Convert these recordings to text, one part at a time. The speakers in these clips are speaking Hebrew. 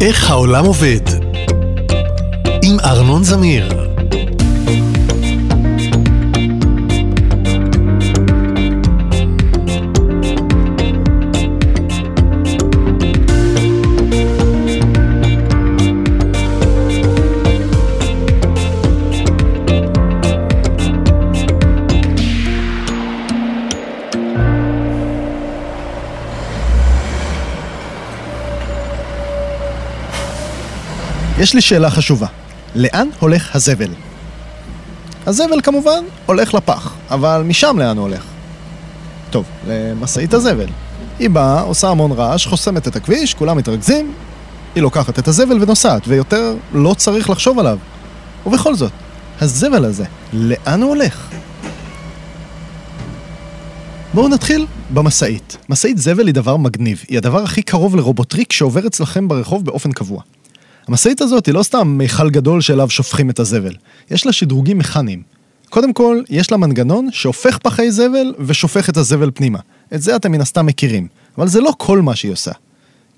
איך העולם עובד? עם ארנון זמיר. יש לי שאלה חשובה. לאן הולך הזבל? הזבל כמובן הולך לפח, אבל משם לאן הוא הולך? טוב, למשאית הזבל. היא באה, עושה המון רעש, חוסמת את הכביש, כולם מתרכזים, היא לוקחת את הזבל ונוסעת, ויותר לא צריך לחשוב עליו. ובכל זאת, הזבל הזה, לאן הוא הולך? בואו נתחיל במשאית. משאית זבל היא דבר מגניב, היא הדבר הכי קרוב לרובוטריק שעובר אצלכם ברחוב באופן קבוע. המשאית הזאת היא לא סתם מיכל גדול שאליו שופכים את הזבל, יש לה שדרוגים מכניים. קודם כל, יש לה מנגנון שהופך פחי זבל ושופך את הזבל פנימה. את זה אתם מן הסתם מכירים, אבל זה לא כל מה שהיא עושה.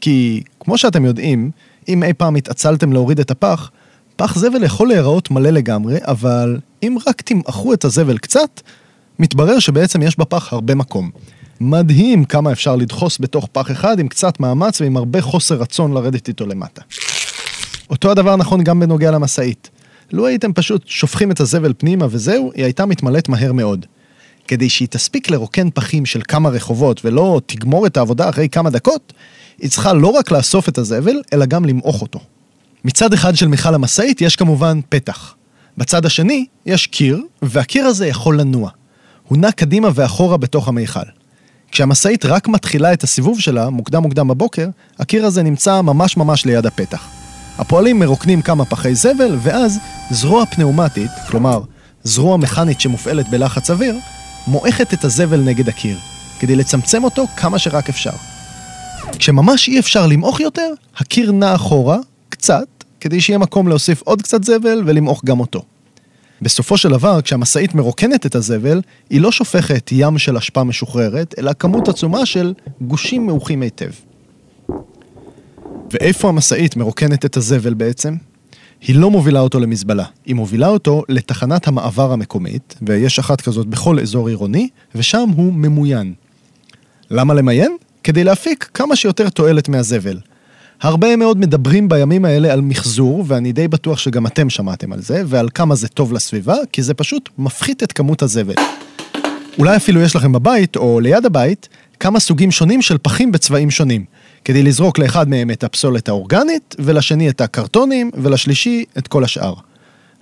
כי, כמו שאתם יודעים, אם אי פעם התעצלתם להוריד את הפח, פח זבל יכול להיראות מלא לגמרי, אבל אם רק תמעכו את הזבל קצת, מתברר שבעצם יש בפח הרבה מקום. מדהים כמה אפשר לדחוס בתוך פח אחד עם קצת מאמץ ועם הרבה חוסר רצון לרדת איתו למטה. אותו הדבר נכון גם בנוגע למשאית. לו הייתם פשוט שופכים את הזבל פנימה וזהו, היא הייתה מתמלאת מהר מאוד. כדי שהיא תספיק לרוקן פחים של כמה רחובות ולא תגמור את העבודה אחרי כמה דקות, היא צריכה לא רק לאסוף את הזבל, אלא גם למעוך אותו. מצד אחד של מכל המשאית יש כמובן פתח. בצד השני יש קיר, והקיר הזה יכול לנוע. הוא נע קדימה ואחורה בתוך המיכל. כשהמשאית רק מתחילה את הסיבוב שלה, מוקדם מוקדם בבוקר, הקיר הזה נמצא ממש ממש ליד הפתח. הפועלים מרוקנים כמה פחי זבל, ואז זרוע פנאומטית, כלומר, זרוע מכנית שמופעלת בלחץ אוויר, מועכת את הזבל נגד הקיר, כדי לצמצם אותו כמה שרק אפשר. כשממש אי אפשר למעוך יותר, הקיר נע אחורה, קצת, כדי שיהיה מקום להוסיף עוד קצת זבל ולמעוך גם אותו. בסופו של דבר, כשהמשאית מרוקנת את הזבל, היא לא שופכת ים של אשפה משוחררת, אלא כמות עצומה של גושים מעוכים היטב. ואיפה המשאית מרוקנת את הזבל בעצם? היא לא מובילה אותו למזבלה, היא מובילה אותו לתחנת המעבר המקומית, ויש אחת כזאת בכל אזור עירוני, ושם הוא ממוין. למה למיין? כדי להפיק כמה שיותר תועלת מהזבל. הרבה מאוד מדברים בימים האלה על מחזור, ואני די בטוח שגם אתם שמעתם על זה, ועל כמה זה טוב לסביבה, כי זה פשוט מפחית את כמות הזבל. אולי אפילו יש לכם בבית, או ליד הבית, כמה סוגים שונים של פחים בצבעים שונים. כדי לזרוק לאחד מהם את הפסולת האורגנית, ולשני את הקרטונים, ולשלישי את כל השאר.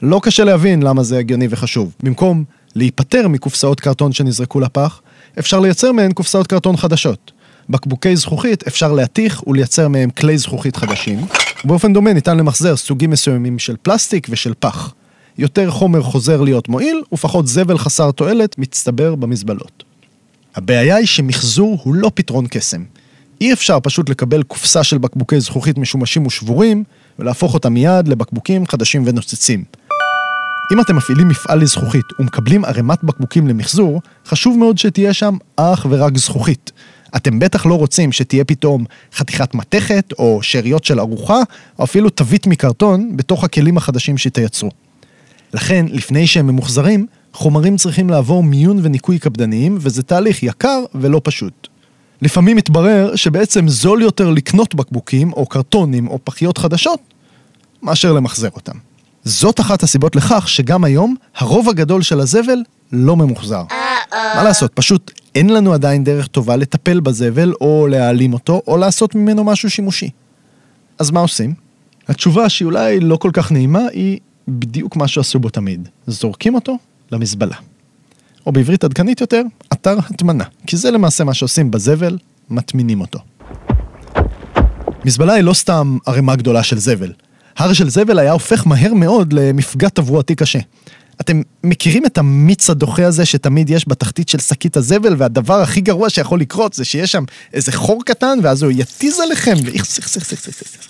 לא קשה להבין למה זה הגיוני וחשוב. במקום להיפטר מקופסאות קרטון שנזרקו לפח, אפשר לייצר מהן קופסאות קרטון חדשות. בקבוקי זכוכית אפשר להתיך ולייצר מהם כלי זכוכית חדשים. באופן דומה ניתן למחזר סוגים מסוימים של פלסטיק ושל פח. יותר חומר חוזר להיות מועיל, ופחות זבל חסר תועלת מצטבר במזבלות. הבעיה היא שמחזור הוא לא פתרון קסם. אי אפשר פשוט לקבל קופסה של בקבוקי זכוכית משומשים ושבורים, ולהפוך אותה מיד לבקבוקים חדשים ונוצצים. אם אתם מפעילים מפעל לזכוכית ומקבלים ערימת בקבוקים למחזור, חשוב מאוד שתהיה שם אך ורק זכוכית. אתם בטח לא רוצים שתהיה פתאום חתיכת מתכת, או שאריות של ארוחה, או אפילו תווית מקרטון בתוך הכלים החדשים שתייצרו. לכן, לפני שהם ממוחזרים, חומרים צריכים לעבור מיון וניקוי קפדניים, וזה תהליך יקר ולא פשוט. לפעמים מתברר שבעצם זול יותר לקנות בקבוקים או קרטונים או פחיות חדשות, מאשר למחזר אותם. זאת אחת הסיבות לכך שגם היום הרוב הגדול של הזבל לא ממוחזר. מה לעשות, פשוט אין לנו עדיין דרך טובה לטפל בזבל או להעלים אותו או לעשות ממנו משהו שימושי. אז מה עושים? התשובה שהיא אולי לא כל כך נעימה היא בדיוק מה שעשו בו תמיד. זורקים אותו למזבלה. או בעברית עדכנית יותר, אתר הטמנה. כי זה למעשה מה שעושים בזבל, מטמינים אותו. מזבלה היא לא סתם ערימה גדולה של זבל. הר של זבל היה הופך מהר מאוד למפגע תברואתי קשה. אתם מכירים את המיץ הדוחה הזה שתמיד יש בתחתית של שקית הזבל, והדבר הכי גרוע שיכול לקרות זה שיש שם איזה חור קטן, ואז הוא יתיז עליכם, ואיכס, איכס, איכס, איכס, איכס.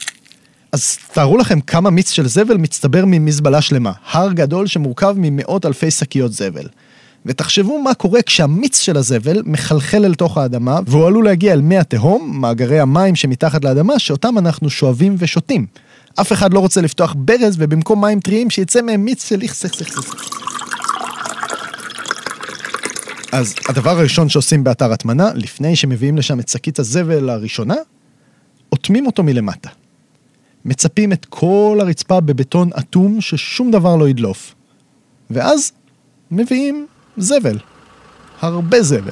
אז תארו לכם כמה מיץ של זבל מצטבר ממזבלה שלמה. הר גדול שמורכב ממאות אלפי שקיות זבל. ותחשבו מה קורה כשהמיץ של הזבל מחלחל אל תוך האדמה, והוא עלול להגיע אל מי התהום, מאגרי המים שמתחת לאדמה, שאותם אנחנו שואבים ושותים. אף אחד לא רוצה לפתוח ברז, ובמקום מים טריים שיצא מהם מיץ של איכסך אז הדבר הראשון שעושים באתר הטמנה, לפני שמביאים לשם את שקית הזבל הראשונה, אוטמים אותו מלמטה. מצפים את כל הרצפה בבטון אטום ששום דבר לא ידלוף. ואז מביאים זבל. הרבה זבל.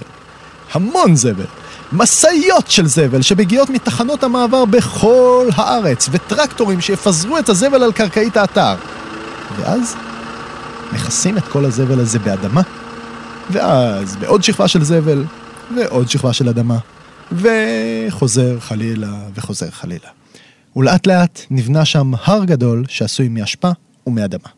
המון זבל. משאיות של זבל שמגיעות מתחנות המעבר בכל הארץ, וטרקטורים שיפזרו את הזבל על קרקעית האתר. ואז מכסים את כל הזבל הזה באדמה, ואז בעוד שכבה של זבל, ועוד שכבה של אדמה, וחוזר חלילה וחוזר חלילה. ולאט לאט נבנה שם הר גדול שעשוי מאשפה ומאדמה.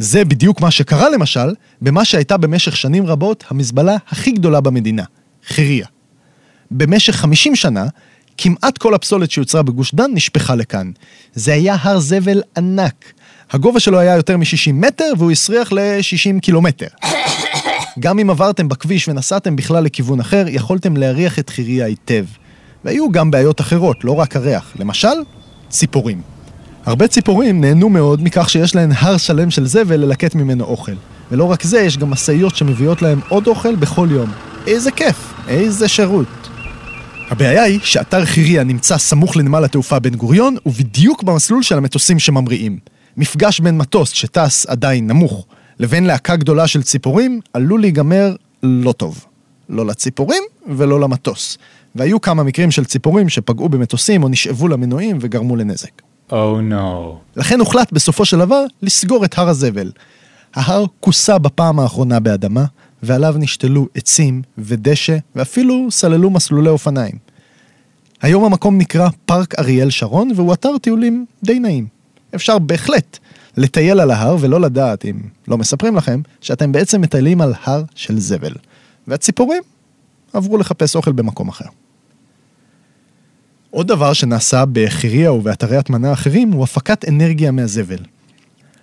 זה בדיוק מה שקרה למשל במה שהייתה במשך שנים רבות המזבלה הכי גדולה במדינה, חיריה. במשך 50 שנה, כמעט כל הפסולת שיוצרה בגוש דן נשפכה לכאן. זה היה הר זבל ענק. הגובה שלו היה יותר מ-60 מטר והוא הסריח ל-60 קילומטר. גם אם עברתם בכביש ונסעתם בכלל לכיוון אחר, יכולתם להריח את חיריה היטב. והיו גם בעיות אחרות, לא רק הריח. למשל, ציפורים. הרבה ציפורים נהנו מאוד מכך שיש להן הר שלם של זבל ללקט ממנו אוכל. ולא רק זה, יש גם משאיות שמביאות להם עוד אוכל בכל יום. איזה כיף, איזה שירות. הבעיה היא שאתר חיריה נמצא סמוך לנמל התעופה בן גוריון, ובדיוק במסלול של המטוסים שממריאים. מפגש בין מטוס שטס עדיין נמוך, לבין להקה גדולה של ציפורים, עלול להיגמר לא טוב. לא לציפורים ולא למטוס. והיו כמה מקרים של ציפורים שפגעו במטוסים או נשאבו למנועים וגרמו לנזק. Oh no. לכן הוחלט בסופו של דבר לסגור את הר הזבל. ההר כוסה בפעם האחרונה באדמה, ועליו נשתלו עצים ודשא, ואפילו סללו מסלולי אופניים. היום המקום נקרא פארק אריאל שרון, והוא אתר טיולים די נעים. אפשר בהחלט לטייל על ההר ולא לדעת, אם לא מספרים לכם, שאתם בעצם מטיילים על הר של זבל. והציפורים עברו לחפש אוכל במקום אחר. עוד דבר שנעשה בחיריה ובאתרי הטמנה אחרים הוא הפקת אנרגיה מהזבל.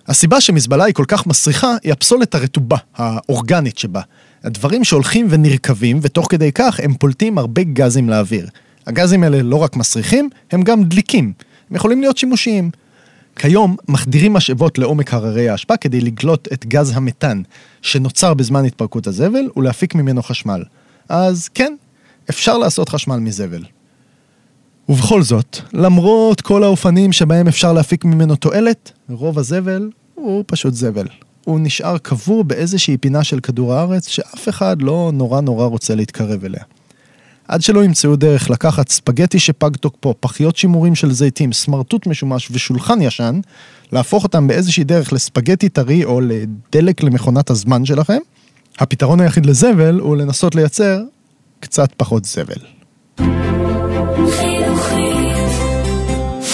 הסיבה שמזבלה היא כל כך מסריחה היא הפסולת הרטובה, האורגנית שבה. הדברים שהולכים ונרקבים, ותוך כדי כך הם פולטים הרבה גזים לאוויר. הגזים האלה לא רק מסריחים, הם גם דליקים. הם יכולים להיות שימושיים. כיום מחדירים משאבות לעומק הררי האשפה כדי לגלות את גז המתאן שנוצר בזמן התפרקות הזבל ולהפיק ממנו חשמל. אז כן, אפשר לעשות חשמל מזבל. ובכל זאת, למרות כל האופנים שבהם אפשר להפיק ממנו תועלת, רוב הזבל הוא פשוט זבל. הוא נשאר קבור באיזושהי פינה של כדור הארץ שאף אחד לא נורא נורא רוצה להתקרב אליה. עד שלא ימצאו דרך לקחת ספגטי שפג תוקפו, פחיות שימורים של זיתים, סמרטוט משומש ושולחן ישן, להפוך אותם באיזושהי דרך לספגטי טרי או לדלק למכונת הזמן שלכם, הפתרון היחיד לזבל הוא לנסות לייצר קצת פחות זבל.